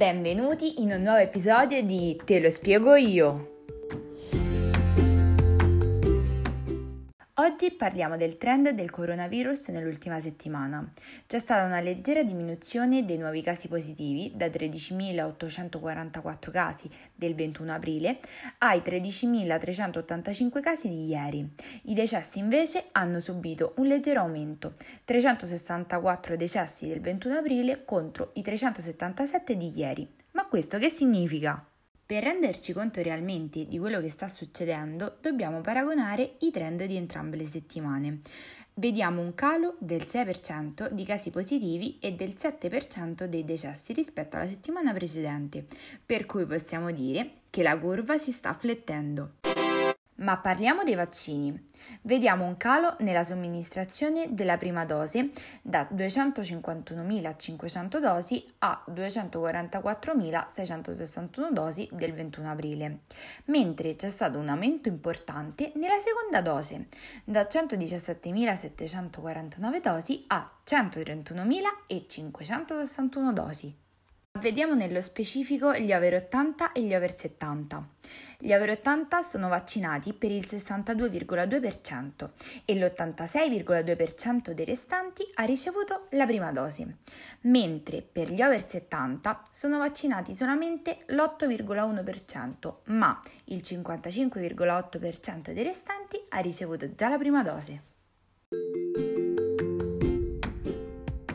Benvenuti in un nuovo episodio di Te lo spiego io. Oggi parliamo del trend del coronavirus nell'ultima settimana. C'è stata una leggera diminuzione dei nuovi casi positivi da 13.844 casi del 21 aprile ai 13.385 casi di ieri. I decessi invece hanno subito un leggero aumento, 364 decessi del 21 aprile contro i 377 di ieri. Ma questo che significa? Per renderci conto realmente di quello che sta succedendo, dobbiamo paragonare i trend di entrambe le settimane. Vediamo un calo del 6% di casi positivi e del 7% dei decessi rispetto alla settimana precedente, per cui possiamo dire che la curva si sta flettendo. Ma parliamo dei vaccini. Vediamo un calo nella somministrazione della prima dose da 251.500 dosi a 244.661 dosi del 21 aprile, mentre c'è stato un aumento importante nella seconda dose da 117.749 dosi a 131.561 dosi. Vediamo nello specifico gli over 80 e gli over 70. Gli over 80 sono vaccinati per il 62,2% e l'86,2% dei restanti ha ricevuto la prima dose, mentre per gli over 70 sono vaccinati solamente l'8,1%, ma il 55,8% dei restanti ha ricevuto già la prima dose.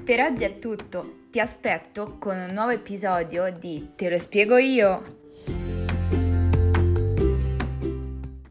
Per oggi è tutto, ti aspetto con un nuovo episodio di Te lo spiego io!